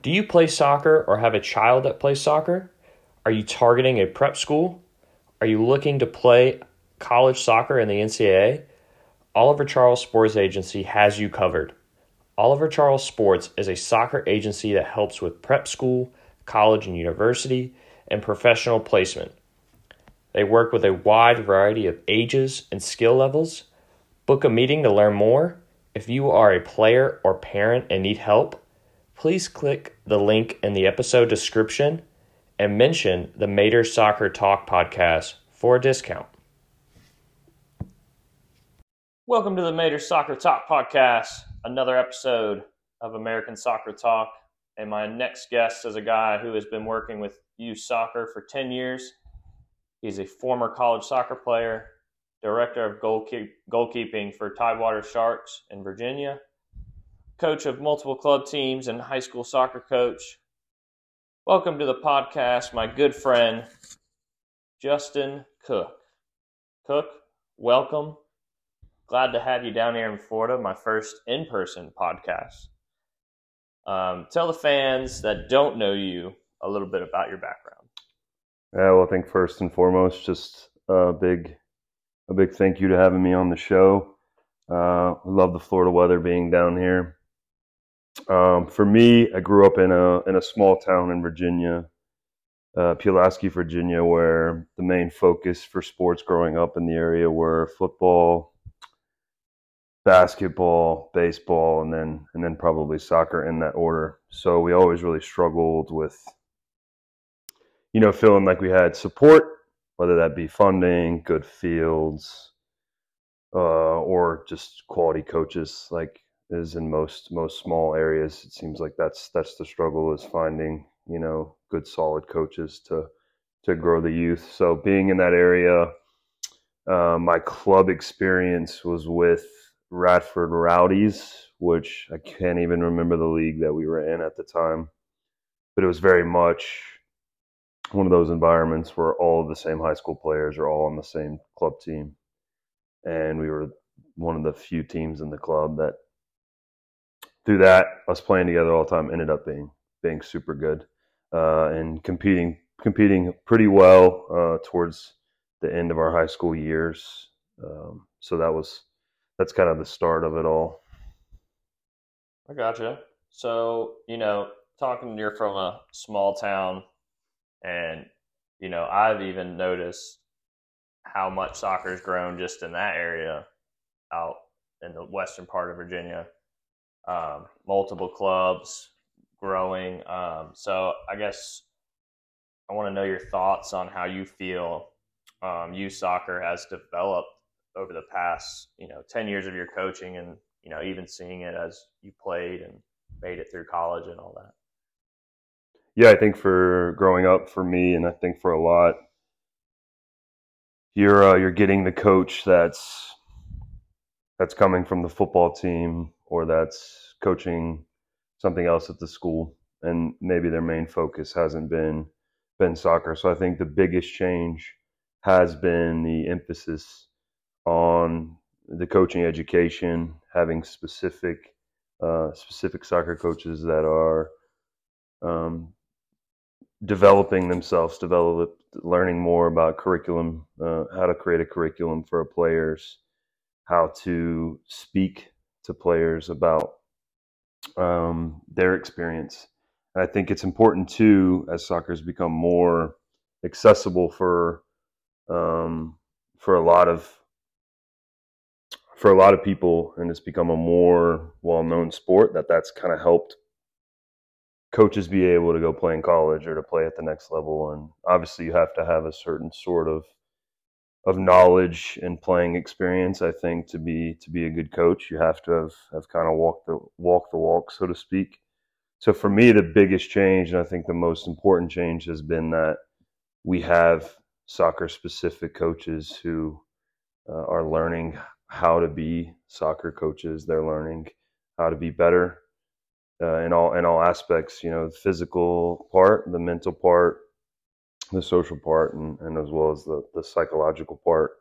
Do you play soccer or have a child that plays soccer? Are you targeting a prep school? Are you looking to play college soccer in the NCAA? Oliver Charles Sports Agency has you covered. Oliver Charles Sports is a soccer agency that helps with prep school, college and university, and professional placement. They work with a wide variety of ages and skill levels. Book a meeting to learn more. If you are a player or parent and need help, please click the link in the episode description and mention the Mader Soccer Talk podcast for a discount. Welcome to the Mader Soccer Talk podcast, another episode of American Soccer Talk. And my next guest is a guy who has been working with youth soccer for 10 years. He's a former college soccer player, director of goalkeep- goalkeeping for Tidewater Sharks in Virginia, coach of multiple club teams, and high school soccer coach. Welcome to the podcast, my good friend, Justin Cook. Cook, welcome. Glad to have you down here in Florida, my first in person podcast. Um, tell the fans that don't know you a little bit about your background. Yeah, well, I think first and foremost, just a big, a big thank you to having me on the show. Uh, love the Florida weather being down here. Um, for me, I grew up in a in a small town in Virginia, uh, Pulaski, Virginia, where the main focus for sports growing up in the area were football, basketball, baseball, and then and then probably soccer in that order. So we always really struggled with, you know, feeling like we had support, whether that be funding, good fields, uh, or just quality coaches. Like is in most most small areas. It seems like that's that's the struggle is finding you know good solid coaches to to grow the youth. So being in that area, uh, my club experience was with Radford Rowdies, which I can't even remember the league that we were in at the time, but it was very much one of those environments where all of the same high school players are all on the same club team, and we were one of the few teams in the club that through that, us playing together all the time ended up being being super good uh, and competing competing pretty well uh, towards the end of our high school years. Um, so that was that's kind of the start of it all. I gotcha. So you know, talking you're from a small town, and you know, I've even noticed how much soccer's grown just in that area out in the western part of Virginia um, multiple clubs growing. Um, so I guess I want to know your thoughts on how you feel um, youth soccer has developed over the past, you know, 10 years of your coaching and, you know, even seeing it as you played and made it through college and all that. Yeah, I think for growing up for me, and I think for a lot, you're uh, you're getting the coach that's that's coming from the football team or that's coaching something else at the school and maybe their main focus hasn't been been soccer. So i think the biggest change has been the emphasis on the coaching education having specific uh, specific soccer coaches that are um, developing themselves develop learning more about curriculum uh, how to create a curriculum for players how to speak to players about um, their experience. And I think it's important too, as soccer has become more accessible for um, for a lot of for a lot of people, and it's become a more well-known sport. That that's kind of helped coaches be able to go play in college or to play at the next level. And obviously, you have to have a certain sort of of knowledge and playing experience. I think to be to be a good coach, you have to have have kind of walked the walk the walk, so to speak. So for me, the biggest change, and I think the most important change, has been that we have soccer specific coaches who uh, are learning how to be soccer coaches. They're learning how to be better uh, in all in all aspects. You know, the physical part, the mental part, the social part and, and as well as the, the psychological part.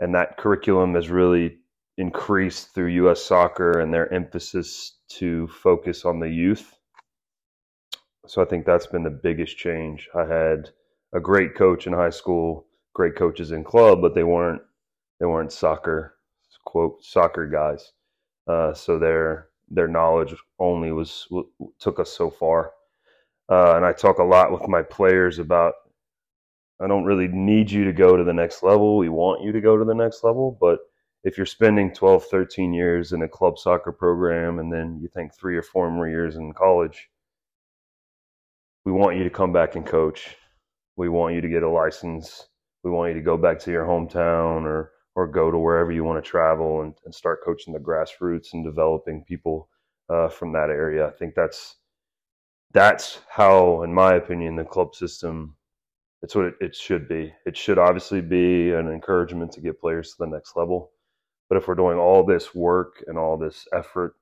And that curriculum has really increased through U.S. soccer and their emphasis to focus on the youth so I think that's been the biggest change. I had a great coach in high school, great coaches in club, but they weren't they weren't soccer quote soccer guys. Uh, so their their knowledge only was took us so far. Uh, and I talk a lot with my players about I don't really need you to go to the next level. We want you to go to the next level, but if you're spending 12, 13 years in a club soccer program and then you think three or four more years in college, we want you to come back and coach. We want you to get a license. We want you to go back to your hometown or or go to wherever you want to travel and, and start coaching the grassroots and developing people uh, from that area. I think that's that's how, in my opinion, the club system it's what it, it should be. It should obviously be an encouragement to get players to the next level. But if we're doing all this work and all this effort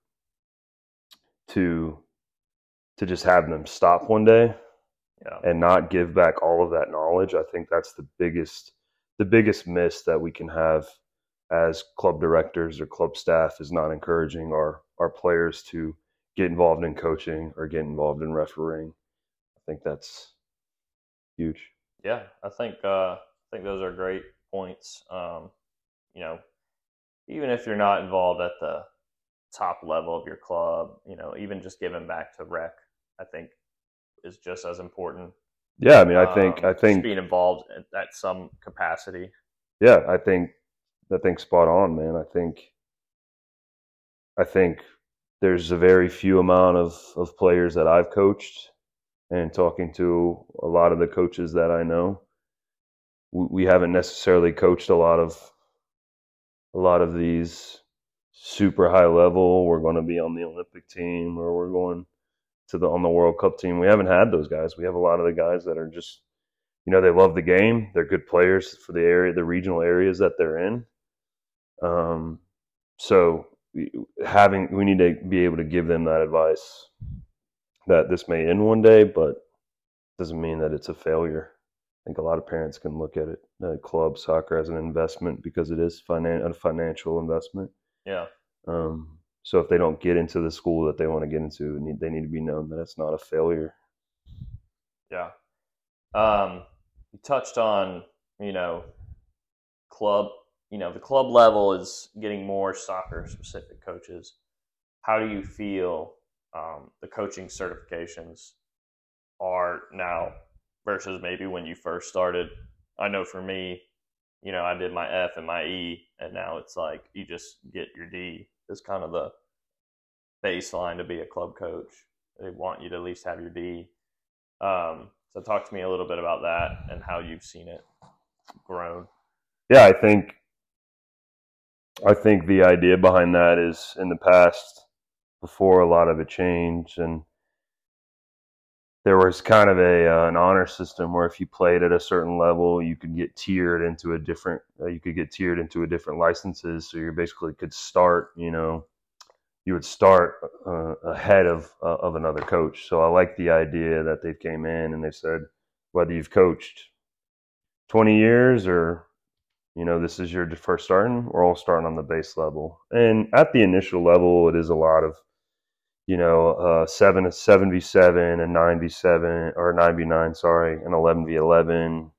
to to just have them stop one day yeah. and not give back all of that knowledge, I think that's the biggest the biggest miss that we can have as club directors or club staff is not encouraging our our players to get involved in coaching or get involved in refereeing. I think that's huge. Yeah, I think uh, I think those are great points. Um, you know, even if you're not involved at the top level of your club, you know, even just giving back to rec, I think is just as important yeah, I mean, I think um, I think being involved at, at some capacity. Yeah, I think I think spot on, man. I think I think there's a very few amount of of players that I've coached, and talking to a lot of the coaches that I know, we, haven't necessarily coached a lot of a lot of these super high level. We're going to be on the Olympic team, or we're going to the on the World Cup team. We haven't had those guys. We have a lot of the guys that are just, you know, they love the game. They're good players for the area, the regional areas that they're in. Um, so having we need to be able to give them that advice that this may end one day, but doesn't mean that it's a failure. I think a lot of parents can look at it, uh, club soccer, as an investment because it is finan- a financial investment. Yeah. Um, so if they don't get into the school that they want to get into, they need to be known that it's not a failure. Yeah. Um, you touched on, you know, club, you know, the club level is getting more soccer specific coaches. How do you feel um, the coaching certifications are now versus maybe when you first started? I know for me, you know, I did my F and my E, and now it's like you just get your D is kind of the baseline to be a club coach. They want you to at least have your D. Um, so talk to me a little bit about that and how you've seen it grown. Yeah, I think I think the idea behind that is in the past, before a lot of it changed, and there was kind of a uh, an honor system where if you played at a certain level, you could get tiered into a different. Uh, you could get tiered into a different licenses, so you basically could start, you know, you would start uh, ahead of uh, of another coach. So I like the idea that they came in and they said whether you've coached 20 years or you know this is your first starting, we're all starting on the base level. And at the initial level, it is a lot of you know, uh, seven seven v seven and nine v seven or nine v nine, sorry, and eleven v eleven.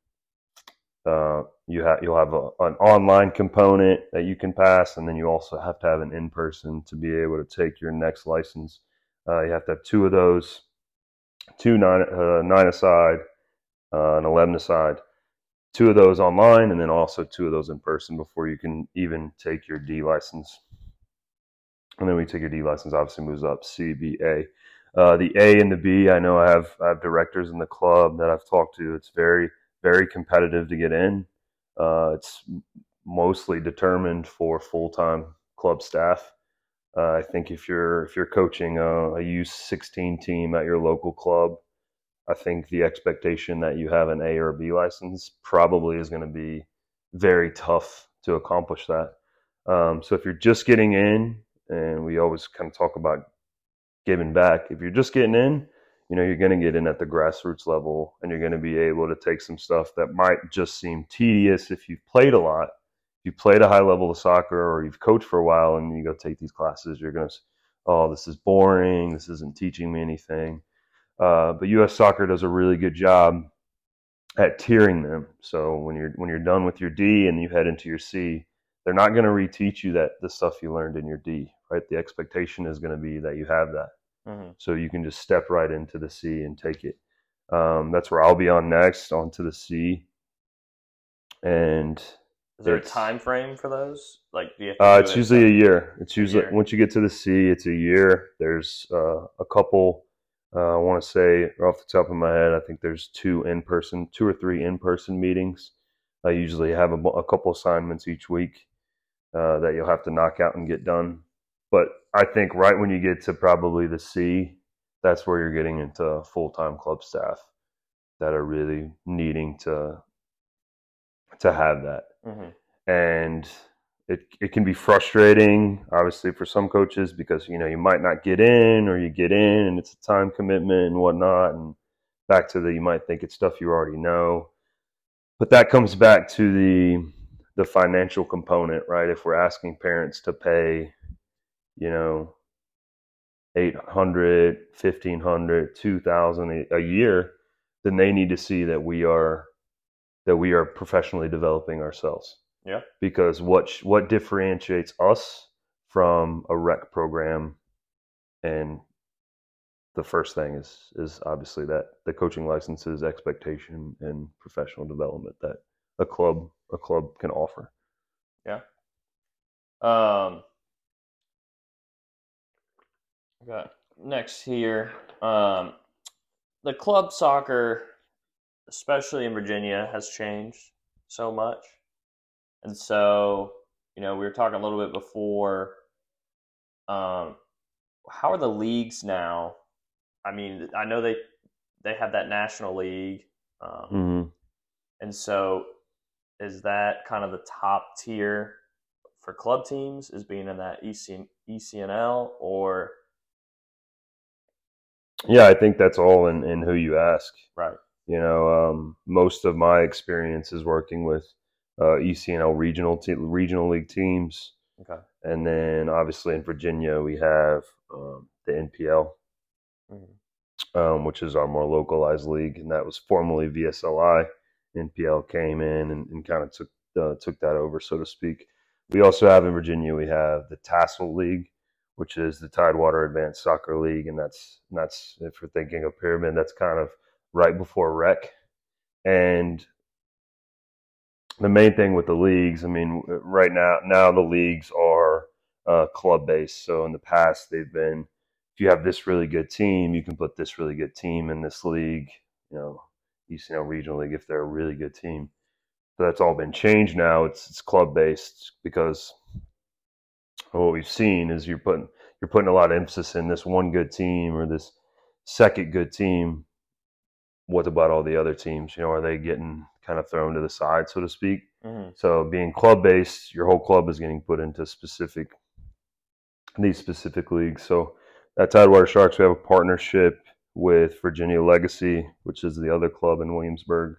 Uh, you have you'll have a, an online component that you can pass, and then you also have to have an in person to be able to take your next license. Uh, you have to have two of those, two nine uh, nine aside, uh, and eleven aside. Two of those online, and then also two of those in person before you can even take your D license and then we take your D license, obviously moves up C, B, A. Uh, the A and the B, I know I have I have directors in the club that I've talked to. It's very very competitive to get in. Uh, it's mostly determined for full time club staff. Uh, I think if you're if you're coaching a, a U16 team at your local club, I think the expectation that you have an A or B license probably is going to be very tough to accomplish that. Um, so if you're just getting in, and we always kind of talk about giving back. If you're just getting in, you know, you're going to get in at the grassroots level and you're going to be able to take some stuff that might just seem tedious if you've played a lot. If you played a high level of soccer or you've coached for a while and you go take these classes, you're going to, say, oh, this is boring. This isn't teaching me anything. Uh, but U.S. Soccer does a really good job at tiering them. So when you're when you're done with your D and you head into your C, they're not going to reteach you that the stuff you learned in your D. Right? The expectation is going to be that you have that. Mm-hmm. So you can just step right into the C and take it. Um, that's where I'll be on next, onto the C. And Is there a time frame for those? Like, do you have to uh, it's it usually a year. It's usually year. once you get to the C, it's a year. There's uh, a couple. Uh, I want to say off the top of my head, I think there's two in person, two or three in person meetings. I usually have a, a couple assignments each week uh, that you'll have to knock out and get done. But I think right when you get to probably the C, that's where you're getting into full time club staff that are really needing to to have that Mhm. and it it can be frustrating obviously for some coaches because you know you might not get in or you get in and it's a time commitment and whatnot and back to the you might think it's stuff you already know. But that comes back to the the financial component right? If we're asking parents to pay you know 800 1500 2000 a a year then they need to see that we are that we are professionally developing ourselves Yeah. because what what differentiates us from a rec program and the first thing is is obviously that the coaching licenses expectation and professional development that a club a club can offer Yeah. Um, got next here. Um, the club soccer, especially in Virginia, has changed so much, and so you know we were talking a little bit before. Um, how are the leagues now? I mean, I know they they have that national league, um, mm-hmm. and so is that kind of the top tier for club teams is being in that EC, ECNL or yeah i think that's all in, in who you ask right you know um, most of my experience is working with uh, ecnl regional te- regional league teams okay and then obviously in virginia we have um, the npl Mhm. um, which is our more localized league, and that was formerly VSLI. NPL came in and, and kind of took uh, took that over, so to speak. We also have in Virginia we have the Tassel League, which is the Tidewater Advanced Soccer League, and that's and that's if we're thinking of pyramid, that's kind of right before rec. And the main thing with the leagues, I mean, right now now the leagues are uh, club based. So in the past they've been if you have this really good team, you can put this really good team in this league, you know, ECNL regional league if they're a really good team. So that's all been changed now. It's it's club based because what we've seen is you're putting you're putting a lot of emphasis in this one good team or this second good team. What about all the other teams? You know, are they getting kind of thrown to the side, so to speak? hmm So being club based, your whole club is getting put into specific these specific leagues. So at Tidewater Sharks, we have a partnership with Virginia Legacy, which is the other club in Williamsburg,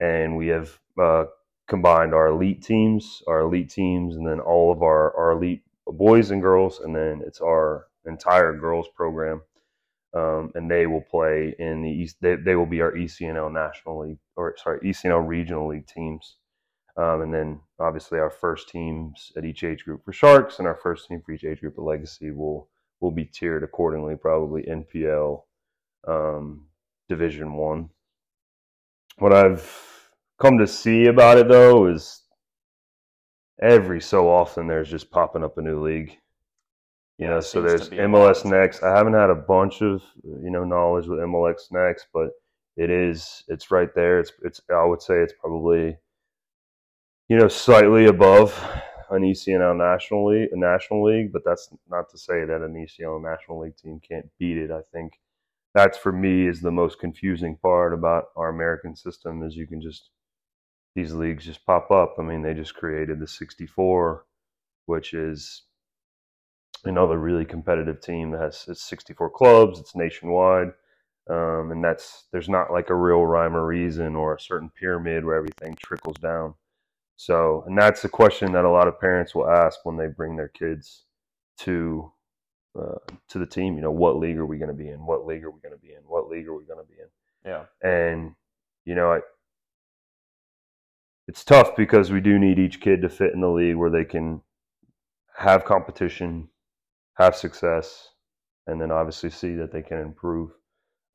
and we have uh, combined our elite teams, our elite teams, and then all of our our elite boys and girls, and then it's our entire girls program. Um, and they will play in the East. They, they will be our ECNL National League, or sorry, ECNL Regional League teams. Um, and then obviously our first teams at each age group for Sharks and our first team for each age group at Legacy will will be tiered accordingly, probably NPL um, Division One. What I've come to see about it though is every so often there's just popping up a new league. You Yeah, know, so there's be a lot MLS Next. I haven't had a bunch of you know knowledge with MLS Next, but it is it's right there. It's it's I would say it's probably you know slightly above an ECNL National League, a National League, but that's not to say that an ECNL National League team can't beat it. I think that's for me is the most confusing part about our American system is you can just these leagues just pop up. I mean, they just created the 64, which is another really competitive team that has it's 64 clubs. It's nationwide, um, and that's there's not like a real rhyme or reason or a certain pyramid where everything trickles down. So, and that's a question that a lot of parents will ask when they bring their kids to uh, to the team. You know, what league are we going to be in? What league are we going to be in? What league are we going to be in? Yeah. And you know, I, it's tough because we do need each kid to fit in the league where they can have competition, have success, and then obviously see that they can improve.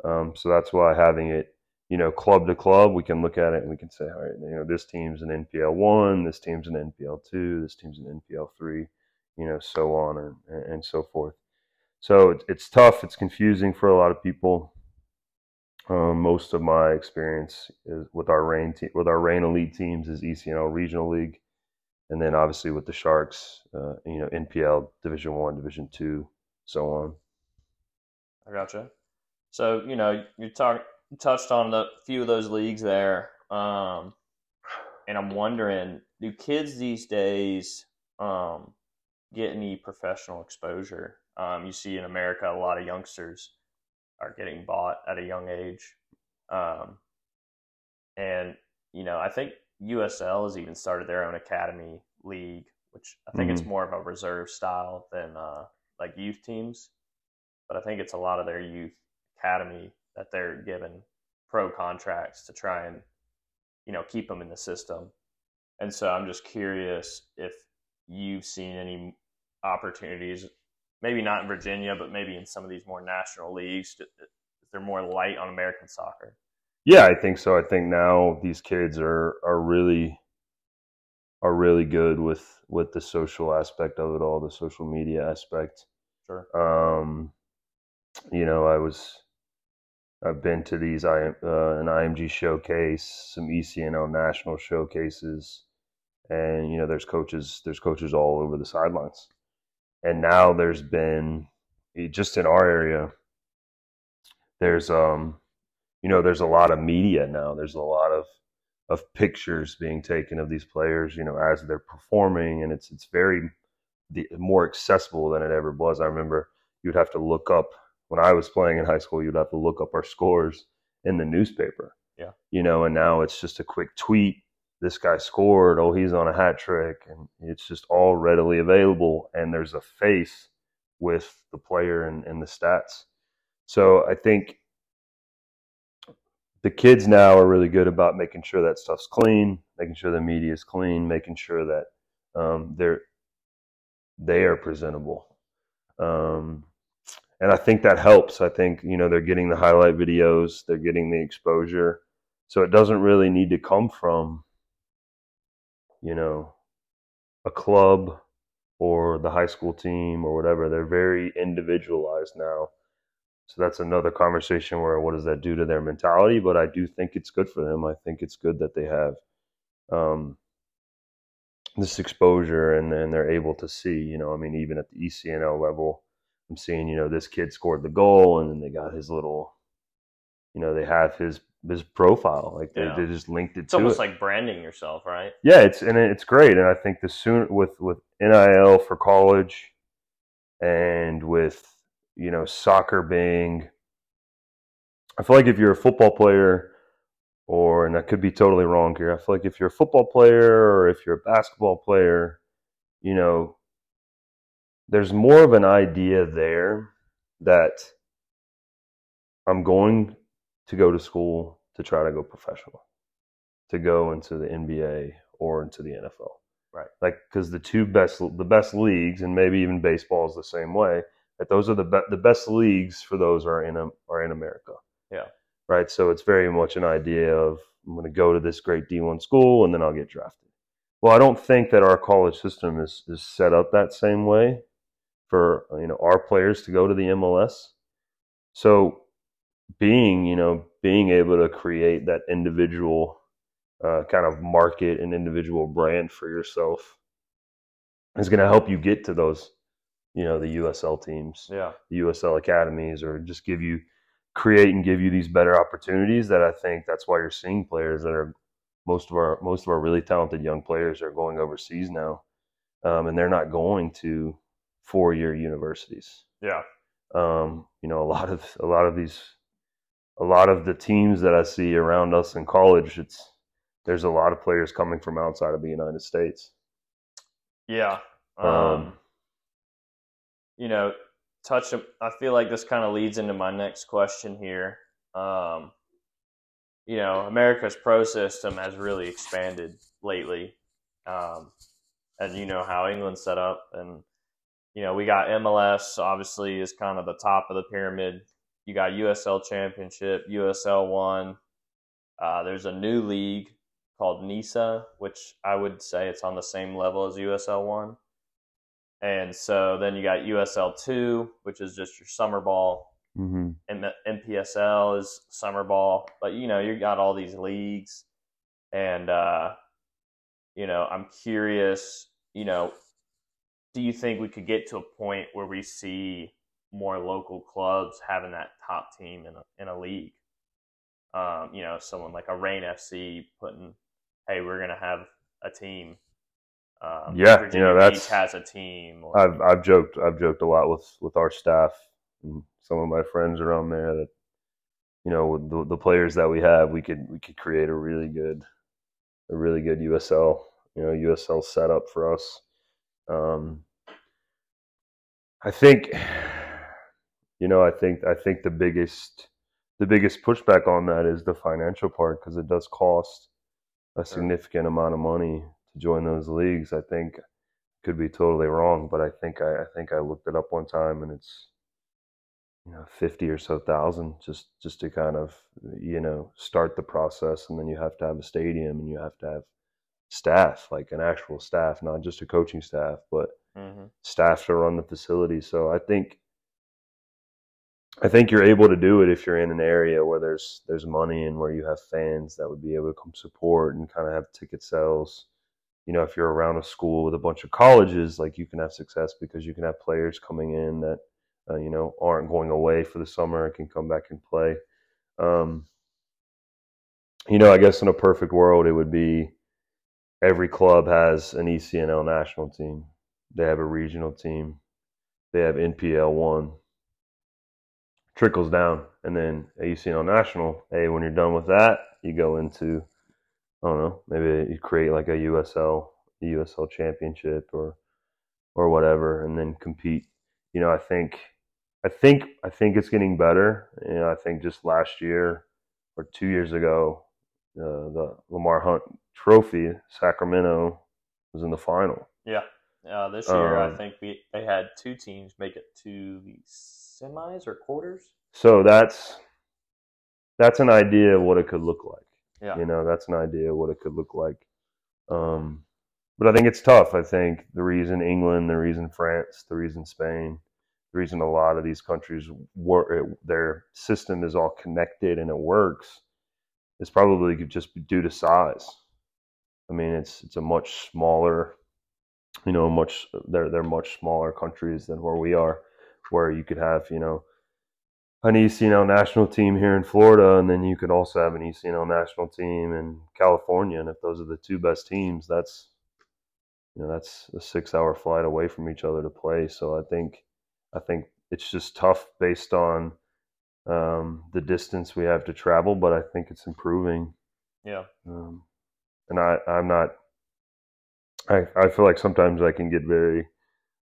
Um, so that's why having it, you know, club to club, we can look at it and we can say, all right, you know, this team's an NPL one, this team's an NPL two, this team's an NPL three, you know, so on and, and so forth. So it's, tough. It's confusing for a lot of people. Um, most of my experience is with our rain te- with our rain elite teams is ECNL Regional League, and then obviously with the Sharks, uh, you know, NPL Division One, Division Two, so on. I gotcha. So you know, you talk you touched on the few of those leagues there, um, and I'm wondering, do kids these days um, get any professional exposure? Um, you see in America, a lot of youngsters are getting bought at a young age, um, and you know, I think USL has even started their own academy league, which I think it's Mhm. more of a reserve style than uh, like youth teams but I think it's a lot of their youth academy that they're given pro contracts to try and you know keep them in the system. And so I'm just curious if you've seen any opportunities, maybe not in Virginia, but maybe in some of these more national leagues. Is there more light on American soccer? Yeah, I think so. I think now these kids are are really are really good with with the social aspect of it all, the social media aspect. Sure. Um, you know, I was I've been to these I uh, an IMG showcase, some ECNL national showcases, and you know, there's coaches there's coaches all over the sidelines, and now there's been just in our area. There's um, you know, there's a lot of media now. There's a lot of of pictures being taken of these players, you know, as they're performing, and it's it's very the, more accessible than it ever was. I remember you'd have to look up when I was playing in high school. You'd have to look up our scores in the newspaper. Yeah. you know, and now it's just a quick tweet. This guy scored. Oh, he's on a hat trick, and it's just all readily available. And there's a face with the player and, and the stats. So I think the kids now are really good about making sure that stuff's clean, making sure the media is clean, making sure that um, they're they are presentable. Um, and I think that helps. I think you know they're getting the highlight videos, they're getting the exposure, so it doesn't really need to come from you know a club or the high school team or whatever. They're very individualized now. So that's another conversation where what does that do to their mentality? But I do think it's good for them. I think it's good that they have um, this exposure and then they're able to see, you know, I mean, even at the ECNL level, I'm seeing, you know, this kid scored the goal and then they got his little, you know, they have his his profile, like they, Yeah. they just linked it It's to almost it. like branding yourself, right? Yeah, it's and it's great, and I think the soon with with NIL for college, and with you know soccer being, I feel like if you're a football player, or and I could be totally wrong here. I feel like if you're a football player or if you're a basketball player, you know, there's more of an idea there that I'm going to go to school to try to go professional, to go into the NBA or into the NFL. Right. Like because the two best the best leagues and maybe even baseball is the same way. That those are the be- the best leagues for those are in are in America. Yeah. Right. So it's very much an idea of I'm going to go to this great D1 school and then I'll get drafted. Well, I don't think that our college system is is set up that same way for you know our players to go to the MLS. So being you know being able to create that individual uh, kind of market and individual brand for yourself is going to help you get to those you know the USL teams, Yeah. the USL academies, or just give you create and give you these better opportunities. That I think that's why you're seeing players that are most of our most of our really talented young players are going overseas now, um, and they're not going to four year universities Yeah. um, you know a lot of a lot of these a lot of the teams that I see around us in college it's there's a lot of players coming from outside of the United States Yeah. Um, Um, you know, touch. I feel like this kind of leads into my next question here. Um, you know, America's pro system has really expanded lately, um, and you know how England's set up, and you know we got MLS. Obviously, is kind of the top of the pyramid. You got USL Championship, USL One. Uh, there's a new league called NISA, which I would say it's on the same level as USL One. And so then you got USL two, which is just your summer ball. Mm-hmm. And NPSL is summer ball, but you know you got all these leagues, and uh, you know I'm curious. You know, do you think we could get to a point where we see more local clubs having that top team in a in a league? Um, you know, someone like a Rain FC putting, hey, we're gonna have a team um, Yeah, you Virginia know, Beach that's- has a team. Or, I've I've joked I've joked a lot with with our staff and some of my friends around there that you know the, the players that we have we could we could create a really good a really good USL you know USL setup for us. Um, I think you know I think I think the biggest the biggest pushback on that is the financial part because it does cost a significant amount of money to join those leagues. I think could be totally wrong, but I think I, I think I looked it up one time and it's you know fifty or so thousand just just to kind of you know start the process, and then you have to have a stadium and you have to have staff like an actual staff, not just a coaching staff, but Mhm. staff to run the facility. So I think I think you're able to do it if you're in an area where there's there's money and where you have fans that would be able to come support and kind of have ticket sales. You know, if you're around a school with a bunch of colleges, like you can have success because you can have players coming in that uh, you know aren't going away for the summer and can come back and play. Um, you know, I guess in a perfect world, it would be every club has an ECNL national team. They have a regional team. They have NPL one. Trickles down, and then ECNL national. Hey, when you're done with that, you go into I don't know, maybe you create like a USL, a USL championship or or whatever, and then compete. You know, I think, I think, I think it's getting better. You know, I think just last year or two years ago, uh, the Lamar Hunt Trophy, Sacramento was in the final. Yeah. Uh, this year, I Um, think we they had two teams make it to the semis or quarters. So that's that's an idea of what it could look like. Yeah. You know, that's an idea of what it could look like. Um, but I think it's tough. I think the reason England, the reason France, the reason Spain, the reason a lot of these countries work, their system is all connected and it works, is probably just due to size. I mean, it's it's a much smaller, you know, much they're they're much smaller countries than where we are, where you could have you know an ECNL national team here in Florida, and then you could also have an ECNL national team in California. And if those are the two best teams, that's you know that's a six-hour flight away from each other to play. So I think I think it's just tough based on um, the distance we have to travel, but I think it's improving. Yeah. Um, and I I'm not. I I feel like sometimes I can get very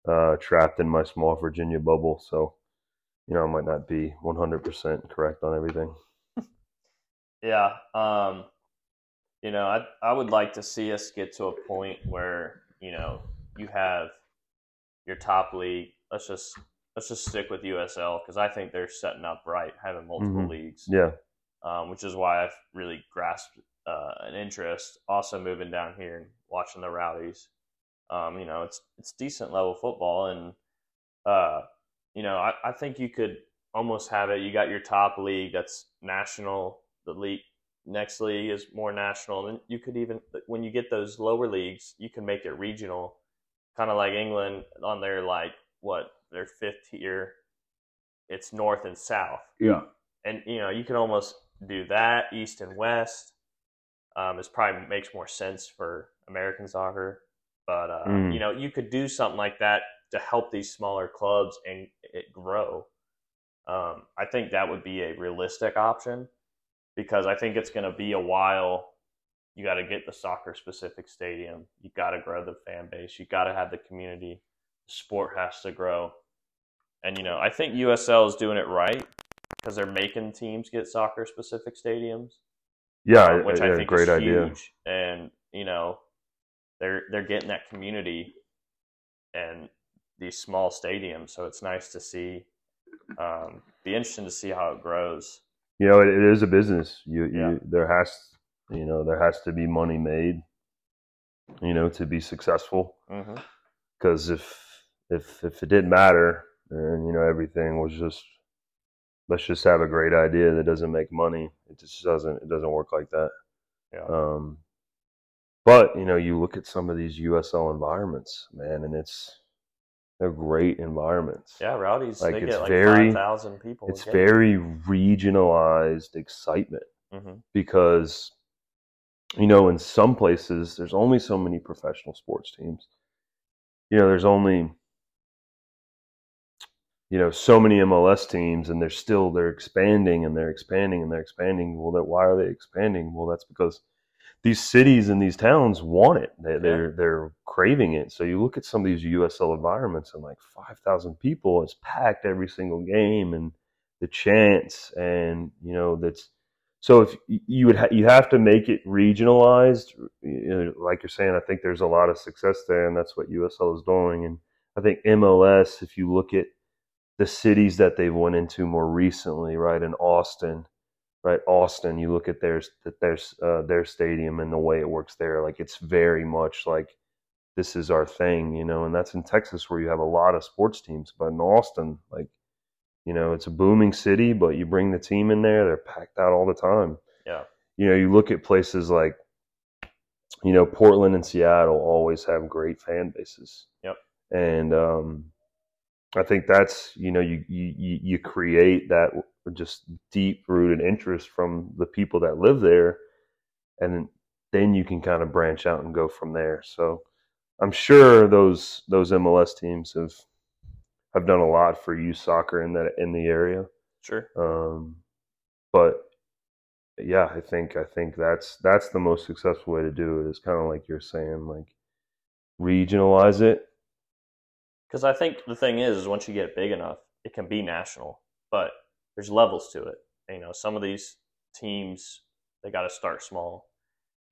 uh, trapped in my small Virginia bubble. So you know, I might not be 100% correct on everything. Yeah. Um, you know, I I would like to see us get to a point where you know you have your top league. Let's just let's just stick with USL because I think they're setting up right, having multiple Mhm. leagues. Yeah. um, which is why I've really grasped uh, an interest. Also, moving down here and watching the Rowdies. Um, you know, it's it's decent level football, and uh, you know, I, I think you could almost have it. You got your top league that's national. The league next league is more national, and you could even when you get those lower leagues, you can make it regional, kind of like England on their like what their fifth tier. It's north and south Yeah. and you know you can almost do that east and west um, it probably makes more sense for american soccer but uh, Mm. you know you could do something like that to help these smaller clubs and it grow um, i think that would be a realistic option because i think it's going to be a while you got to get the soccer specific stadium you got to grow the fan base you got to have the community the sport has to grow And you know, I think USL is doing it right because they're making teams get soccer specific stadiums. Yeah, uh, which I, I I- think great is idea. huge. And you know, they're they're getting that community and these small stadiums. So it's nice to see. Um, be interesting to see how it grows. You know, it, it is a business. You, Yeah. you there has you know there has to be money made. You know, to be successful. Because if if if it didn't matter, and you know everything was just let's just have a great idea that doesn't make money. It just doesn't. It doesn't work like that. Yeah. Um, but you know, you look at some of these USL environments, man, and it's they're great environments. Yeah, Rowdies Like, they it's get like very- thousand people. It's very regionalized excitement hmm because you know in some places there's only so many professional sports teams. You know, there's only you know so many MLS teams, and they're still they're expanding and they're expanding and they're expanding. Well, that why are they expanding? Well, that's because these cities and these towns want it. They, They're they're craving it. So you look at some of these USL environments, and like five thousand people, it's packed every single game, and the chance, and you know that's. So if you would ha- you have to make it regionalized, you know, like you're saying, I think there's a lot of success there, and that's what USL is doing. And I think MLS, if you look at the cities that they've went into more recently, right in Austin, right Austin, you look at their that there's uh, their stadium and the way it works there, like it's very much like this is our thing, you know. And that's in Texas where you have a lot of sports teams, but in Austin, like you know, it's a booming city, but you bring the team in there, they're packed out all the time. Yeah. You know, you look at places like, you know, Portland and Seattle always have great fan bases. Yep. And um, I think that's you know you you you create that just deep rooted interest from the people that live there, and then then you can kind of branch out and go from there. So I'm sure those those MLS teams have have done a lot for youth soccer in that in the area. Sure. Um, but yeah, I think I think that's that's the most successful way to do it. Is kind of like you're saying, like regionalize it. Because I think the thing is, is once you get big enough, it can be national, but there's levels to it. You know, some of these teams they got to start small,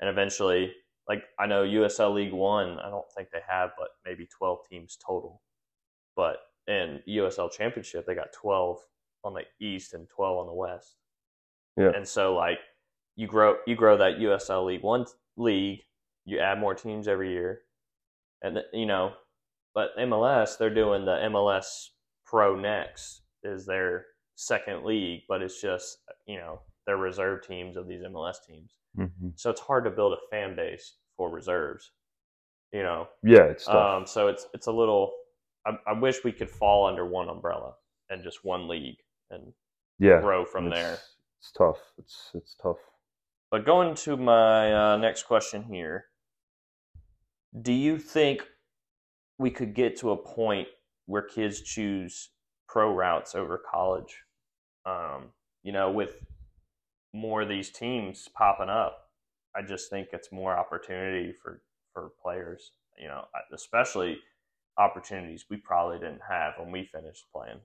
and eventually, like I know USL League One, I don't think they have, but maybe 12 teams total. But in USL Championship, they got 12 on the East and 12 on the West. Yeah. And so, like, you grow you grow that USL League One league, you add more teams every year, and you know but MLS, they're doing the MLS Pro Next is their second league, but it's just you know they're reserve teams of these MLS teams. Mm-hmm. So it's hard to build a fan base for reserves. You know, Yeah, it's tough. um, so it's it's a little. I, I wish we could fall under one umbrella and just one league and yeah, grow from it's, there. It's tough. It's it's tough. But going to my uh, next question here, do you think we could get to a point where kids choose pro routes over college? Um, you know, with more of these teams popping up, I just think it's more opportunity for for players. You know, especially opportunities we probably didn't have when we finished playing.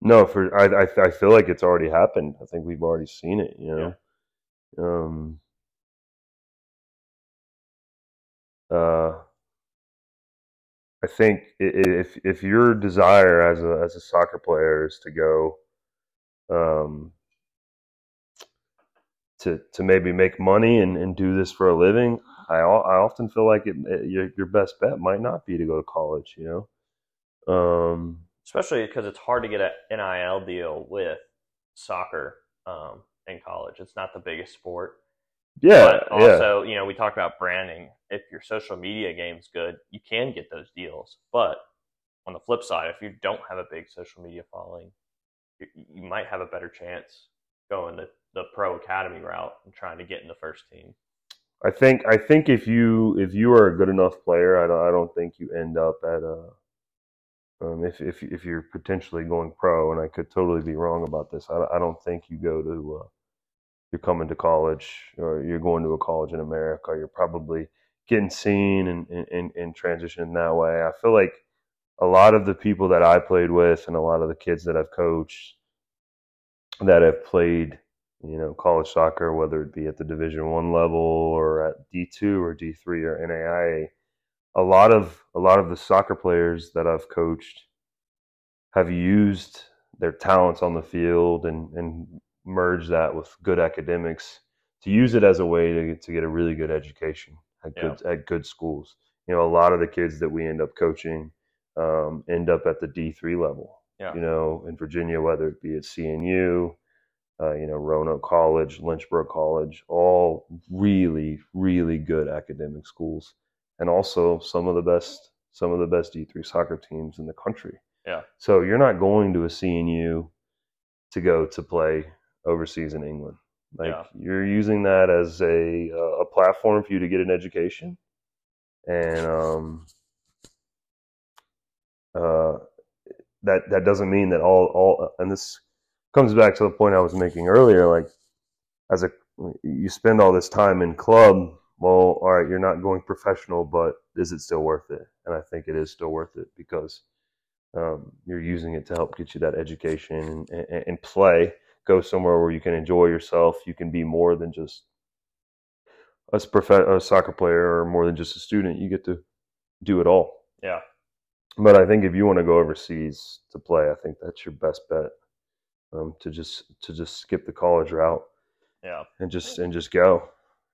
No, for I, I I feel like it's already happened. I think we've already seen it. You know, um, uh, I think if if your desire as a as a soccer player is to go, um, to to maybe make money and, and do this for a living, I I often feel like it, it your your best bet might not be to go to college. You know, um, especially because it's hard to get an NIL deal with soccer um, in college. It's not the biggest sport. Yeah, but yeah. also, you know, we talk about branding. If your social media game's good, you can get those deals. But on the flip side, if you don't have a big social media following, you, you might have a better chance going the, the pro academy route and trying to get in the first team. I think I think if you if you are a good enough player, I don't I don't think you end up at a um, if if if you're potentially going pro, and I could totally be wrong about this. I, I don't think you go to uh, you're coming to college or you're going to a college in America. You're probably getting seen and and, and transitioning that way. I feel like a lot of the people that I played with and a lot of the kids that I've coached that have played, you know, college soccer, whether it be at the Division One level or at D two or D three or NAIA, a lot of a lot of the soccer players that I've coached have used their talents on the field and and merge that with good academics to use it as a way to to get a really good education at Yeah. good at good schools. You know, a lot of the kids that we end up coaching um, end up at the D three level. Yeah. You know, in Virginia, whether it be at CNU, uh, you know, Roanoke College, Lynchburg College, all really, really good academic schools, and also some of the best, some of the best D3 soccer teams in the country. Yeah. So you're not going to a CNU to go to play overseas in England. Like Yeah. you're using that as a a platform for you to get an education, and um, uh, that that doesn't mean that all all and this comes back to the point I was making earlier. Like as a you spend all this time in club. Well, all right, you're not going professional, but is it still worth it? And I think it is still worth it because um, you're using it to help get you that education and, and, and play. Go somewhere where you can enjoy yourself. You can be more than just a, prof- a soccer player or more than just a student. You get to do it all. Yeah. But I think if you want to go overseas to play, I think that's your best bet. Um, to just to just skip the college route Yeah. and just and just go.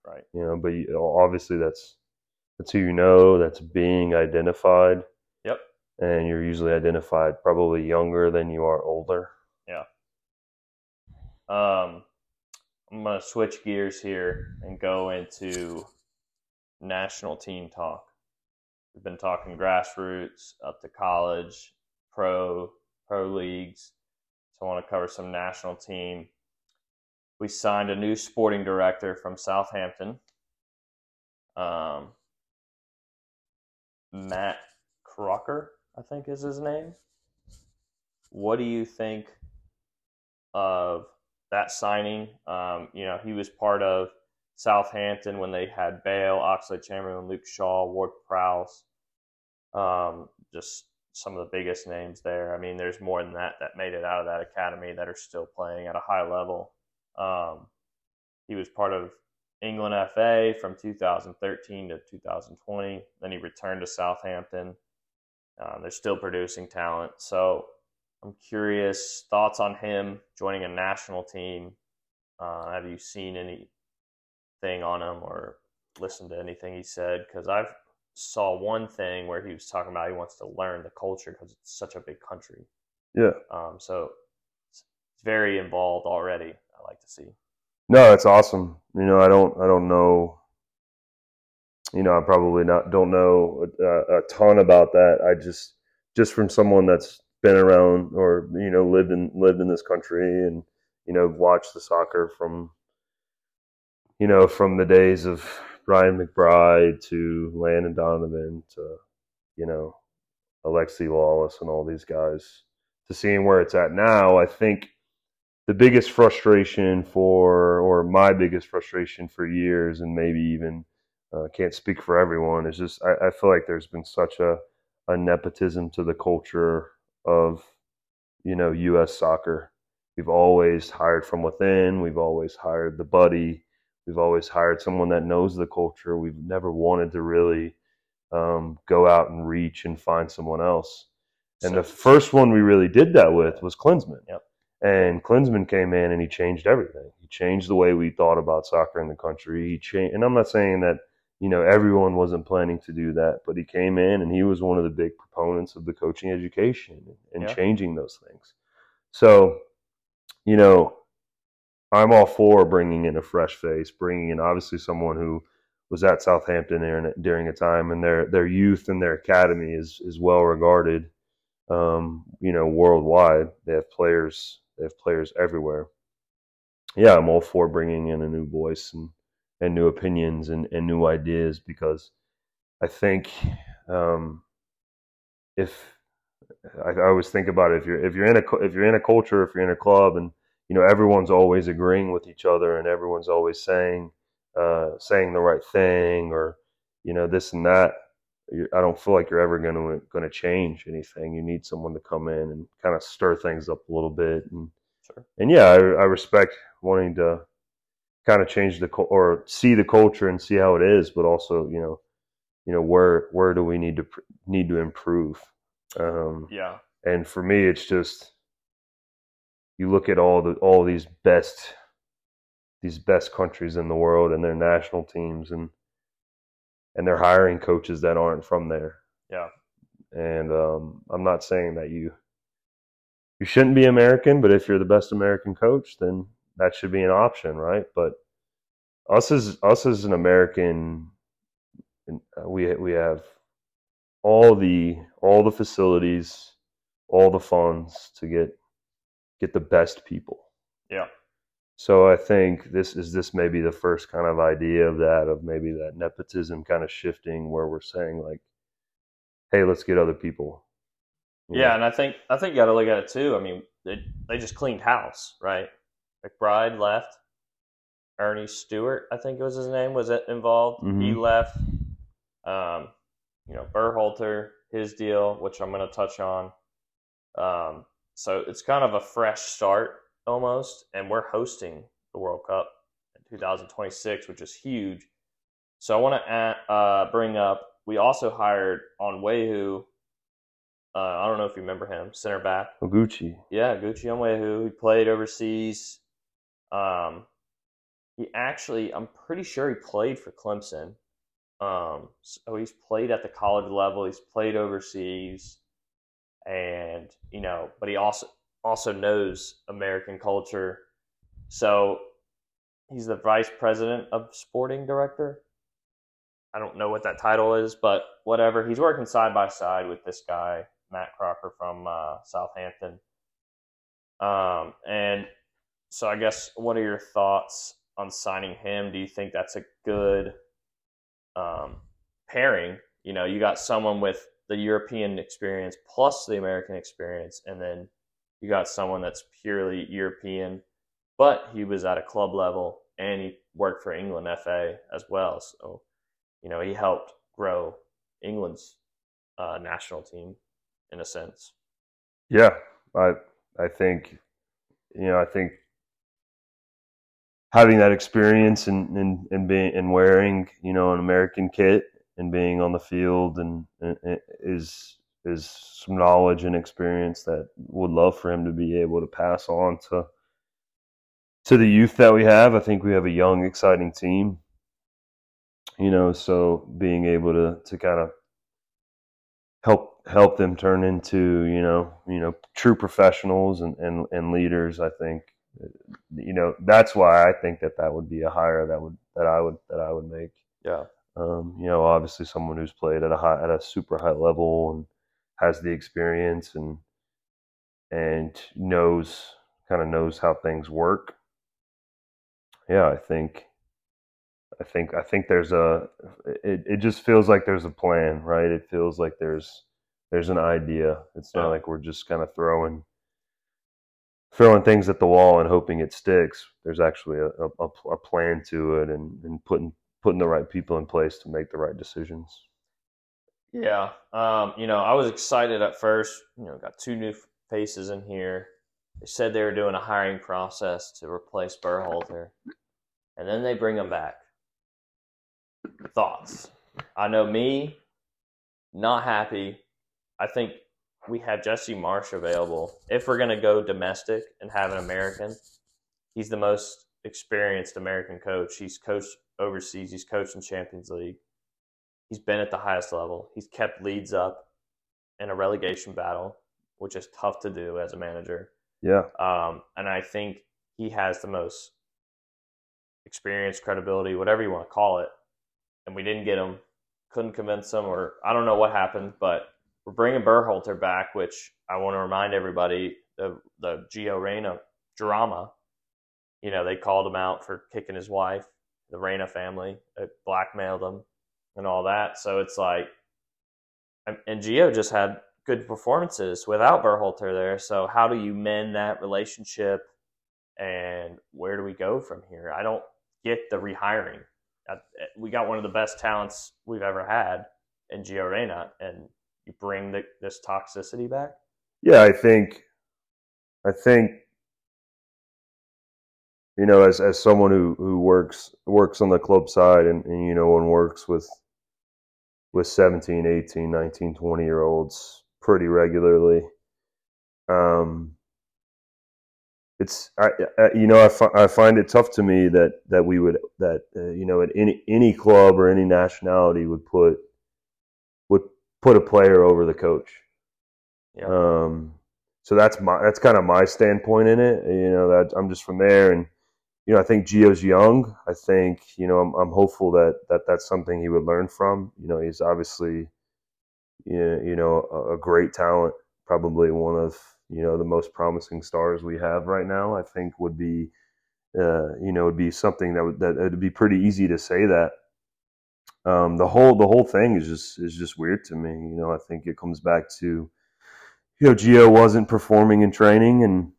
Right. You know, but you, obviously that's that's who you know. That's being identified, Yep. and you're usually identified probably younger than you are older. Um, I'm going to switch gears here and go into national team talk. We've been talking grassroots up to college, pro, pro leagues. So I want to cover some national team. We signed a new sporting director from Southampton, um, Matt Crocker, I think is his name. What do you think of that signing? Um, you know, he was part of Southampton when they had Bale, Oxlade-Chamberlain, Luke Shaw, Ward Prowse. Um, just some of the biggest names there. I mean, there's more than that that made it out of that academy that are still playing at a high level. Um, he was part of England FA from 2013 to 2020. Then he returned to Southampton. Uh, they're still producing talent. So I'm curious thoughts on him joining a national team. Uh, have you seen anything on him or listened to anything he said? Because I've saw one thing where he was talking about he wants to learn the culture because it's such a big country. Yeah. Um, so it's very involved already. I like to see. No, it's awesome. You know, I don't, I don't know. You know, I probably not don't know a, a ton about that. I just, just from someone that's been around or you know lived in lived in this country and you know watched the soccer from, you know, from the days of Brian McBride to Landon Donovan to, you know, Alexi Lalas and all these guys to seeing where it's at now. I think the biggest frustration for, or my biggest frustration for years, and maybe even uh, can't speak for everyone, is just I, I feel like there's been such a, a nepotism to the culture of, you know, U.S. soccer. We've always hired from within. We've always hired the buddy. We've always hired someone that knows the culture. We've never wanted to really um, go out and reach and find someone else. And So- the first one we really did that with was Klinsmann. Yep. And Klinsmann came in and he changed everything. He changed the way we thought about soccer in the country. He changed, and I'm not saying that you know everyone wasn't planning to do that, but he came in and he was one of the big proponents of the coaching education and Yeah. changing those things. So, you know, I'm all for bringing in a fresh face, bringing in obviously someone who was at Southampton during, during a time, and their their youth and their academy is is well regarded. Um, you know, worldwide, they have players. They have players everywhere. Yeah, I'm all for bringing in a new voice and and new opinions and, and new ideas because I think um, if I, I always think about it, if you're if you're in a if you're in a culture, if you're in a club, and you know everyone's always agreeing with each other, and everyone's always saying uh, saying the right thing, or you know this and that. I don't feel like you're ever going to going to change anything. You need someone to come in and kind of stir things up a little bit, and Sure. and yeah, I, I respect wanting to kind of change the or see the culture and see how it is, but also you know, you know where where do we need to need to improve? Um, Yeah. and for me, it's just you look at all the all these best these best countries in the world and their national teams and and they're hiring coaches that aren't from there. Yeah. And um, I'm not saying that you you shouldn't be American, but if you're the best American coach, then that should be an option, right? But us as us as an American, uh, we we have all the all the facilities, all the funds to get get the best people. Yeah. So I think this is this maybe the first kind of idea of that of maybe that nepotism kind of shifting where we're saying like, hey, let's get other people. You Yeah, know? and I think I think you got to look at it too. I mean, they they just cleaned house, right? McBride left. Ernie Stewart, I think it was his name, was involved. He Mhm. left. Um, you know, Berhalter, his deal, which I'm going to touch on. Um, so it's kind of a fresh start almost, and we're hosting the World Cup in 2026, which is huge. So I want to uh, bring up. We also hired Onyewu. Uh, I don't know if you remember him, center back. Oguchi. Yeah, Gucci Onyewu. He played overseas. Um, he actually, I'm pretty sure he played for Clemson. Um, so he's played at the college level. He's played overseas, and you know, but he also also knows American culture. So he's the vice president of sporting director. I don't know what that title is, but whatever. He's working side by side with this guy, Matt Crocker from uh, Southampton. Um, and so I guess what are your thoughts on signing him? Do you think that's a good um, pairing? You know, you got someone with the European experience plus the American experience, and then you got someone that's purely European, but he was at a club level and he worked for England FA as well. So, you know, he helped grow England's uh, national team in a sense. Yeah, I I think you know I think having that experience and and, and being and wearing you know an American kit and being on the field and, and is is some knowledge and experience that would love for him to be able to pass on to to the youth that we have. I think we have a young, exciting team. You know, so being able to to kind of help help them turn into you know you know true professionals and and, and leaders i think you know that's why i think that that would be a hire that would that i would that i would make. Yeah. um, you know obviously someone who's played at a high at a super high level and has the experience and and knows kind of knows how things work. Yeah i think i think i think there's a it, it just feels like there's a plan right? It feels like there's there's an idea. It's not like we're just kind of throwing throwing things at the wall and hoping it sticks there's actually a, a, a plan to it and, and putting putting the right people in place to make the right decisions Yeah. Um, you know, I was excited at first. You know, got two new faces in here. They said they were doing a hiring process to replace Berhalter, and then they bring him back. Thoughts? I know me, not happy. I think we have Jesse Marsch available. If we're gonna go domestic and have an American, he's the most experienced American coach. He's coached overseas. He's coached in Champions League. He's been at the highest level. He's kept leads up in a relegation battle, which is tough to do as a manager. yeah Um, and I think he has the most experience, credibility, whatever you want to call it. And we didn't get him, couldn't convince him, or I don't know what happened, but we're bringing Berhalter back, which I want to remind everybody the the Gio Reyna drama. You know, they called him out for kicking his wife. The Reyna family it blackmailed him and all that. So it's like, and Gio just had good performances without Berhalter there. So how do you mend that relationship, and where do we go from here? I don't get the rehiring. Uh, We got one of the best talents we've ever had in Gio Reyna, and you bring the, this toxicity back. Yeah, I think, I think, you know, as as someone who who works works on the club side and, and you know and works with with 17, 18, 19, 20 year olds pretty regularly. Um, it's I, I you know I, fi- I find it tough to me that that we would that uh, you know at any any club or any nationality would put put a player over the coach. Yeah. Um, so that's my that's kind of my standpoint in it. You know that I'm just from there, and you know I think Gio's young. I think you know I'm, I'm hopeful that that that's something he would learn from. You know he's obviously you know, a, a great talent, probably one of you know the most promising stars we have right now. I think would be uh, you know would be something that would that it'd be pretty easy to say that. Um, the whole the whole thing is just is just weird to me. You know I think it comes back to you know, Gio wasn't performing in training and,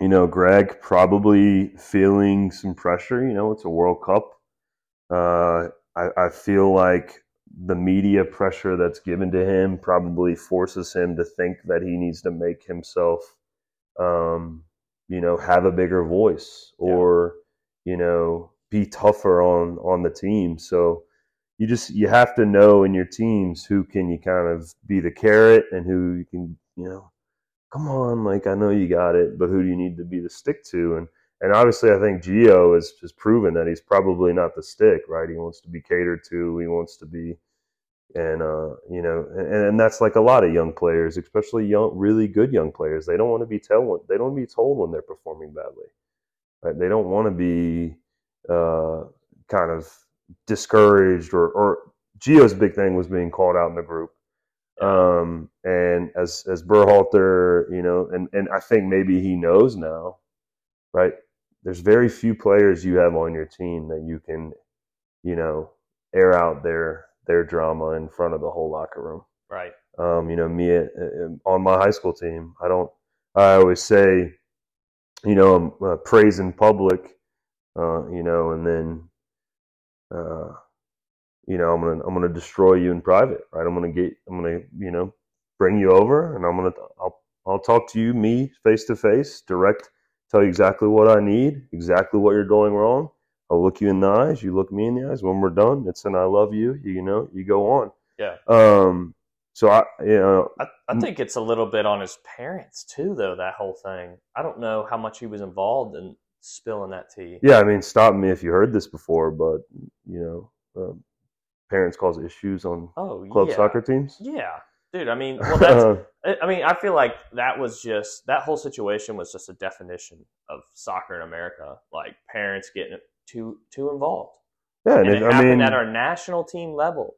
you know, Greg probably feeling some pressure. You know, it's a World Cup. Uh, I, I feel like the media pressure that's given to him probably forces him to think that he needs to make himself, um, you know, have a bigger voice or, you know, be tougher on on the team. So, you just you have to know in your teams who can you kind of be the carrot and who you can you know come on like I know you got it but who do you need to be the stick to? And and obviously I think Gio has has proven that he's probably not the stick right? He wants to be catered to he wants to be and uh you know and, and that's like a lot of young players especially young really good young players. They don't want to be told they don't want to be told when they're performing badly. Right? They don't want to be uh kind of discouraged or, or Gio's big thing was being called out in the group. Um, and as as Berhalter, you know, and and I think maybe he knows now, right? There's very few players you have on your team that you can, you know, air out their their drama in front of the whole locker room. Right. Um, you know, me uh, on my high school team, I don't. I always say, you know, I'm uh, praise in public, uh, you know, and then uh, you know, I'm gonna I'm gonna destroy you in private, right? I'm gonna get I'm gonna you know bring you over, and I'm gonna I'll I'll talk to you, me, face to face, direct, tell you exactly what I need, exactly what you're doing wrong. I'll look you in the eyes, you look me in the eyes. When we're done, it's an I love you. You, you know, you go on. Yeah. Um. So I, you know, I, I think it's a little bit on his parents too, though. That whole thing. I don't know how much he was involved in spilling that tea. yeah. I mean, stop me if you heard this before, but you know, um, parents cause issues on Oh, club yeah. soccer teams. Yeah, dude. I mean, well, that's. I- mean, I feel like that was just that whole situation was just a definition of soccer in America. Like parents getting too too involved, yeah, and it, I happened mean, at our national team level.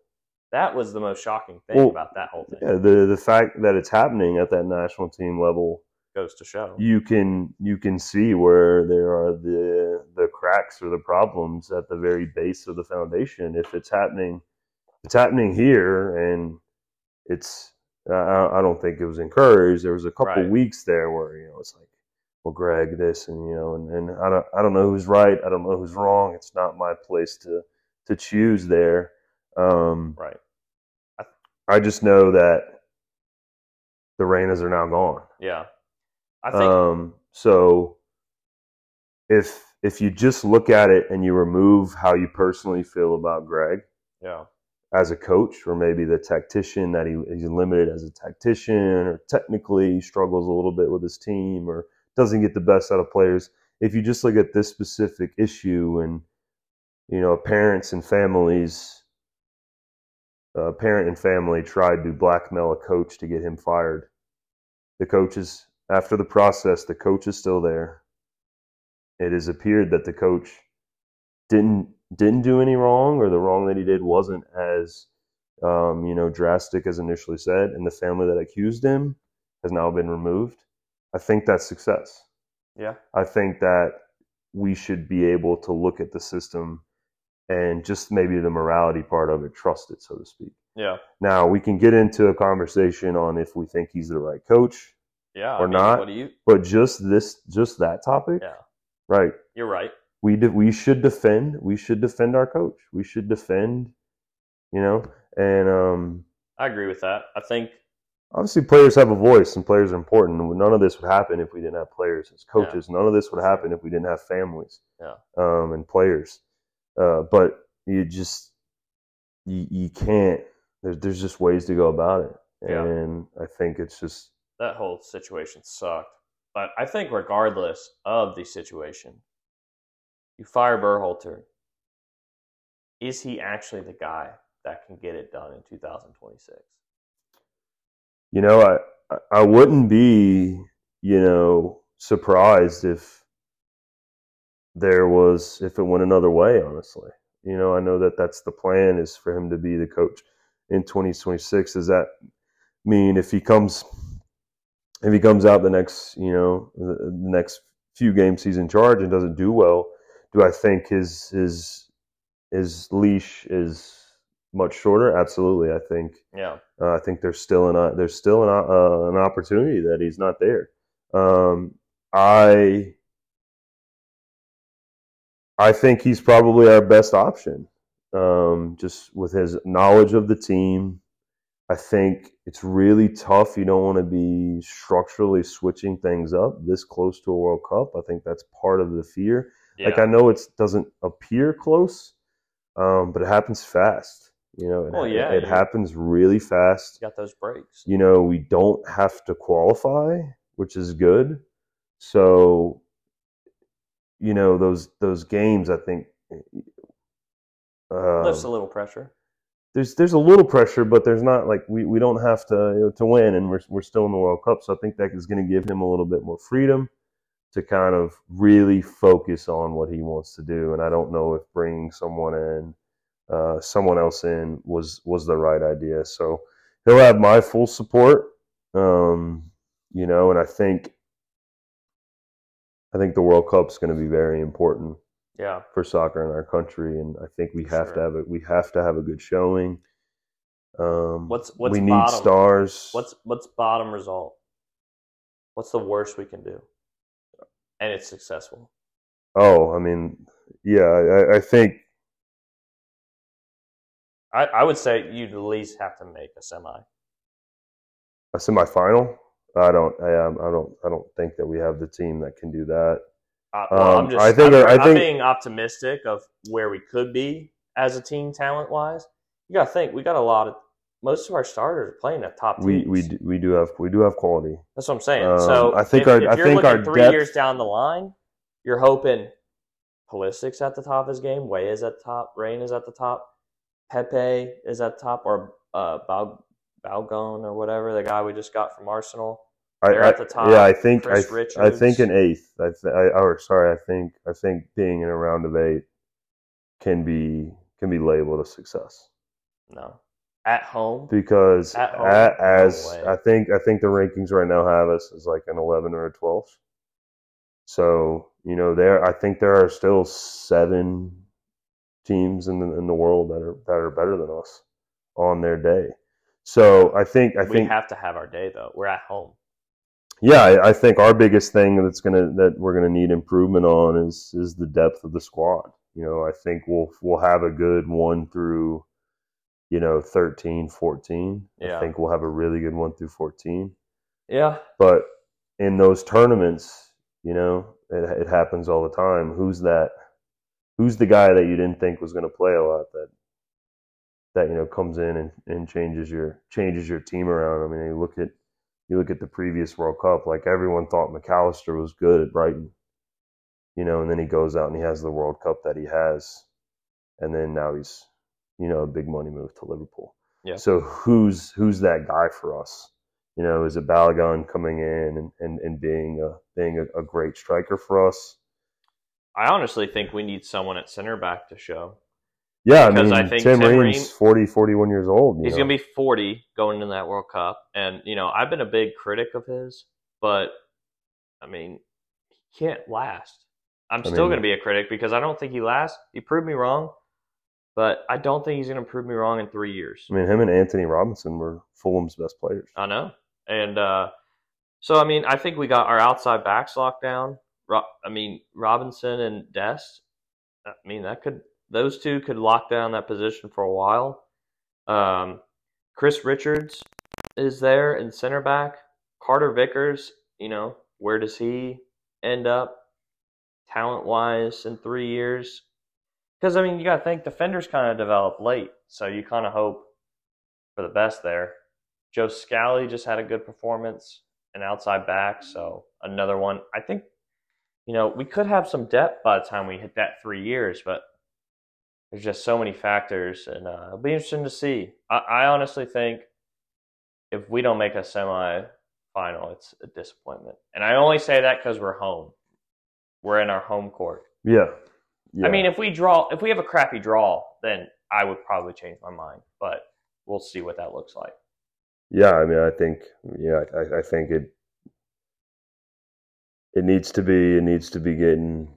That was the most shocking thing Well, about that whole thing. yeah, the the fact that it's happening at that national team level, Goes to show. you can you can see where there are the the cracks or the problems at the very base of the foundation. If it's happening, it's happening here, and it's I, I don't think it was encouraged. There was a couple Right. weeks there where you know it's like, well, Greg, this and you know, and, and I don't I don't know who's right. I don't know who's wrong. It's not my place to to choose there. Um, right. I just know that the Reynas are now gone. Yeah. I think. Um, so if if you just look at it and you remove how you personally feel about Greg yeah. as a coach, or maybe the tactician that he he's limited as a tactician, or technically struggles a little bit with his team, or doesn't get the best out of players. If you just look at this specific issue and you know parents and families, a parent and family tried to blackmail a coach to get him fired. The coach is after the process, the coach is still there. It has appeared that the coach didn't didn't do any wrong, or the wrong that he did wasn't as um, you know drastic as initially said, and the family that accused him has now been removed. I think that's success. Yeah. I think that we should be able to look at the system and just maybe the morality part of it, trust it, so to speak. Yeah. Now we can get into a conversation on if we think he's the right coach, Yeah. Or I mean, not. You? but just this, just that topic, Yeah. right? You're right. We de- we should defend. We should defend our coach. We should defend. You know, and um, I agree with that. I think obviously players have a voice and players are important. None of this would happen if we didn't have players as coaches. None of this would happen if we didn't have families Yeah. um, and players. Uh, but you just you, you can't. There's there's just ways to go about it, Yeah. and I think it's just that whole situation sucked. But I think regardless of the situation, you fire Berhalter. Is he actually the guy that can get it done in 2026? you know I I- I wouldn't be you know surprised if there was if it went another way. Honestly, you know I know that that's the plan is for him to be the coach in 2026. Does that mean if he comes if he comes out the next you know the, next few games he's in charge and doesn't do well? Do I think his his his leash is much shorter? Absolutely, I think Yeah. uh, I think there's still an there's still an uh, an opportunity that he's not there. Um, I I think he's probably our best option, um, just with his knowledge of the team. I think it's really tough. You don't want to be structurally switching things up this close to a World Cup. I think that's part of the fear. Yeah. Like I know it doesn't appear close, um, but it happens fast. You know, it, Well, yeah, it you- happens really fast You got those breaks. you know, we don't have to qualify, which is good. So, you know, those those games, I think, um, Lifts a little pressure. There's there's a little pressure, but there's not like we, we don't have to you know, to win, and we're we're still in the World Cup. So I think that is going to give him a little bit more freedom to kind of really focus on what he wants to do. And I don't know if bringing someone in, uh, someone else in, was was the right idea. So he'll have my full support, um, you know, and I think I think the World Cup's going to be very important Yeah. for soccer in our country, and I think we have to have it. We have to have a good showing. Um, What's what's we need bottom? stars. What's what's bottom result? What's the worst we can do? And it's successful. oh, I mean, yeah, I, I think I, I would say you'd at least have to make a semi. a semifinal. I don't. I, um, I don't. I don't think that we have the team that can do that. Uh, well, Um, I'm just I think- I'm, I I'm being optimistic of where we could be as a team talent wise. You got to think we got a lot of most of our starters are playing at top teams. We we do- we do have we do have quality. That's what I'm saying. Um, so I think if, our- if I you're think our three depth- years down the line, you're hoping Pulisic's at the top of his game, Weah is at the top, Reyna is at the top, Pepi is at the top, or uh, Bal- Balogun or whatever the guy we just got from Arsenal. I, They're I- at the top. Yeah, I think I, I think an eighth. I, th- I or sorry, I think I think being in a round of eight can be can be labeled a success No, at home. because At home? a- No as way. I think I think the rankings right now have us as like an eleven or a twelve. So you know there I think there are still seven teams in the in the world that are that are better than us on their day. So I think I we think have to have our day though. We're at home. Yeah, I, I think our biggest thing that's gonna that we're gonna need improvement on is is the depth of the squad. You know, I think we'll we'll have a good one through, you know, 13, 14. Yeah. I think we'll have a really good one through 14. Yeah, But in those tournaments, you know, it, it happens all the time. Who's that? Who's the guy that you didn't think was going to play a lot that that you know comes in and, and changes your changes your team around? I mean, you look at you look at the previous World Cup. Like everyone thought Mac Allister was good at Brighton, you know, and then he goes out and he has the World Cup that he has, and then now he's you know a big money move to Liverpool. Yeah. So who's who's that guy for us? You know, is it Balogun coming in and, and, and being a being a, a great striker for us? I honestly think we need someone at center back to show. Yeah, I mean, I think Tim, Tim Ream- 40, 41 years old. you He's know. to be 40 going into that World Cup. And, you know, I've been a big critic of his, but, I mean, he can't last. I'm I still mean- to be a critic because I don't think he lasts. He proved me wrong, but I don't think he's going to prove me wrong in three years. I mean, him and Antonee Robinson were Fulham's best players. I know. And uh, so, I mean, I think we got our outside backs locked down. Ro- I mean, Robinson and Dest. I mean, that could those two could lock down that position for a while. Um, Chris Richards is there in center back. Carter Vickers, you know, where does he end up talent wise in three years? Because I mean, you got to think defenders kind of develop late, so you kind of hope for the best there. Joe Scally just had a good performance, an outside back, so another one. I think, you know, we could have some depth by the time we hit that three years, but there's just so many factors, and uh, it'll be interesting to see. I, I honestly think if we don't make a semi final, it's a disappointment. And I only say that because we're home. We're in our home court. Yeah. yeah. I mean, if we draw, if we have a crappy draw, then I would probably change my mind. But we'll see what that looks like. Yeah, I mean, I think, yeah, I, I think it it needs to be it needs to be getting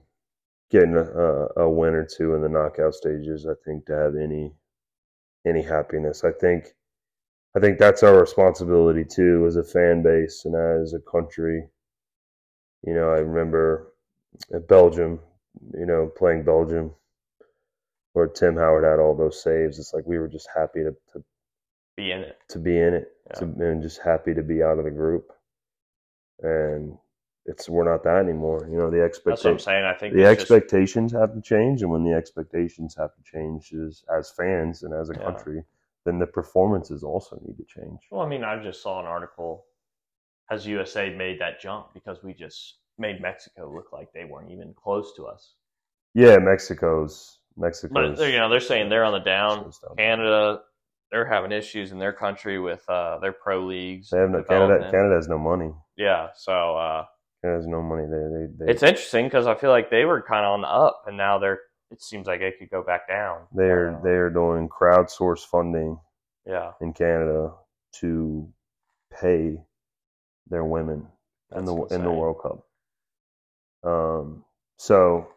getting a, a win or two in the knockout stages. I think to have any any happiness. I think I think that's our responsibility too as a fan base and as a country. You know, I remember at Belgium, you know, playing Belgium where Tim Howard had all those saves. It's like we were just happy to, to be in it. To be in it. Yeah. To, and just happy to be out of the group. And it's we're not that anymore. You know, the That's what I'm expectations saying. I think the it's just- expectations have to change and when the expectations have to change as, as fans and as a Yeah. country, then the performances also need to change. Well, I mean, I just saw an article. Has USA made that jump because we just made Mexico look like they weren't even close to us? Yeah, Mexico's Mexico's But you know, they're saying they're on the down. Down. Canada, they're having issues in their country with uh, their pro leagues. They have no Canada. Canada has no money. Yeah, so uh, Canada has no money. They they, they it's interesting because I feel like they were kind of on the up, and now they're. It seems like they could go back down. they're Uh, they are doing crowdsource funding yeah, in Canada to pay their women in That's the in the. World Cup. Um, so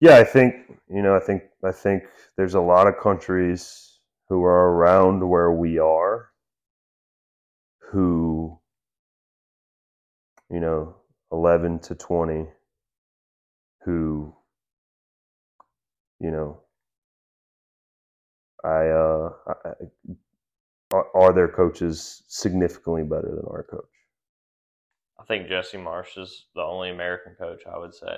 yeah, I think you know, I think I think there's a lot of countries who are around where we are who you know, 11 to 20 who you know I uh I, are, are their coaches significantly better than our coach? I think Jesse Marsch is the only American coach I would say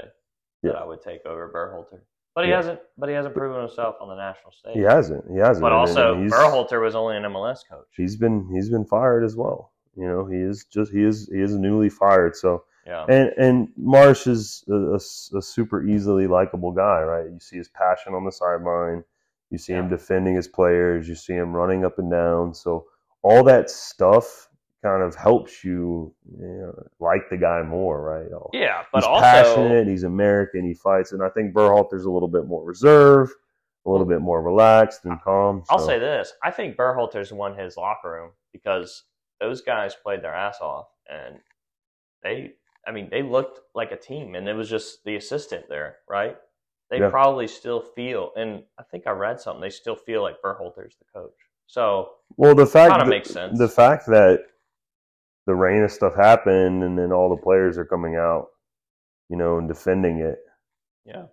Yeah. that I would take over Berhalter. But he Yeah. hasn't. But he hasn't proven himself on the national stage. He hasn't. He hasn't. But And- also, and Berhalter was only an MLS coach. he's been he's been fired as well. You know, he is just he is he is newly fired. So Yeah, and and Marsch is a a super easily likable guy, right? You see his passion on the sideline. You see him defending his players. You see him running up and down. So all that stuff kind of helps you, you know, like the guy more, right? Yeah. But he's also, passionate. He's American. He fights, and I think Berhalter's a little bit more reserved, a little bit more relaxed and calm. I'll say this: I think Berhalter's won his locker room because those guys played their ass off, and they, I mean, they looked like a team, and it was just the assistant there, right? They Yeah. probably still feel, and I think I read something. They still feel like Berhalter's the coach. So Well, the fact that- makes sense. The fact that the Reyna stuff happened, and then all the players are coming out, you know, and defending it. yeah,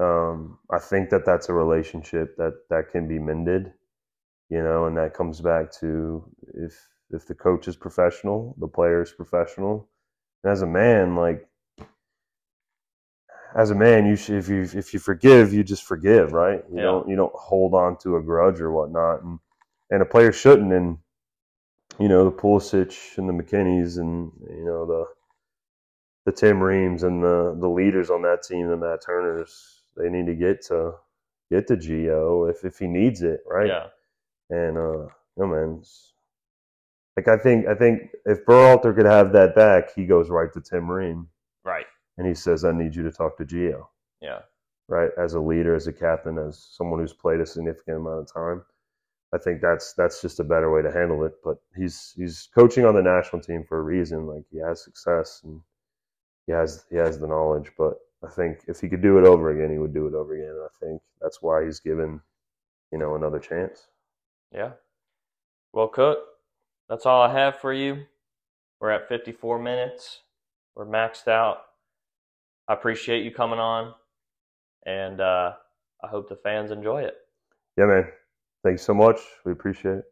Um, I think that that's a relationship that that can be mended, you know, and that comes back to if if the coach is professional, the player is professional, and as a man, like as a man, you should if you if you forgive, you just forgive, right? You Yeah. don't you don't hold on to a grudge or whatnot, and and a player shouldn't. And you know the Pulisic and the McKennies and you know the the Tim Reams and the the leaders on that team, the Matt Turners, they need to get to get to Gio if if he needs it, right? yeah, And uh, no man, it's- like I think I think if Berhalter could have that back, he goes right to Tim Ream right, and he says, "I need you to talk to Gio." yeah, right? As a leader, as a captain, as someone who's played a significant amount of time. I think that's that's just a better way to handle it. But he's he's coaching on the national team for a reason. Like he has success and he has he has the knowledge. But I think if he could do it over again, he would do it over again. And I think that's why he's given, you know, another chance. yeah. Well, Cook, that's all I have for you. We're at 54 minutes. We're maxed out. I appreciate you coming on, and uh, I hope the fans enjoy it. Yeah, man. Thanks so much. We appreciate it.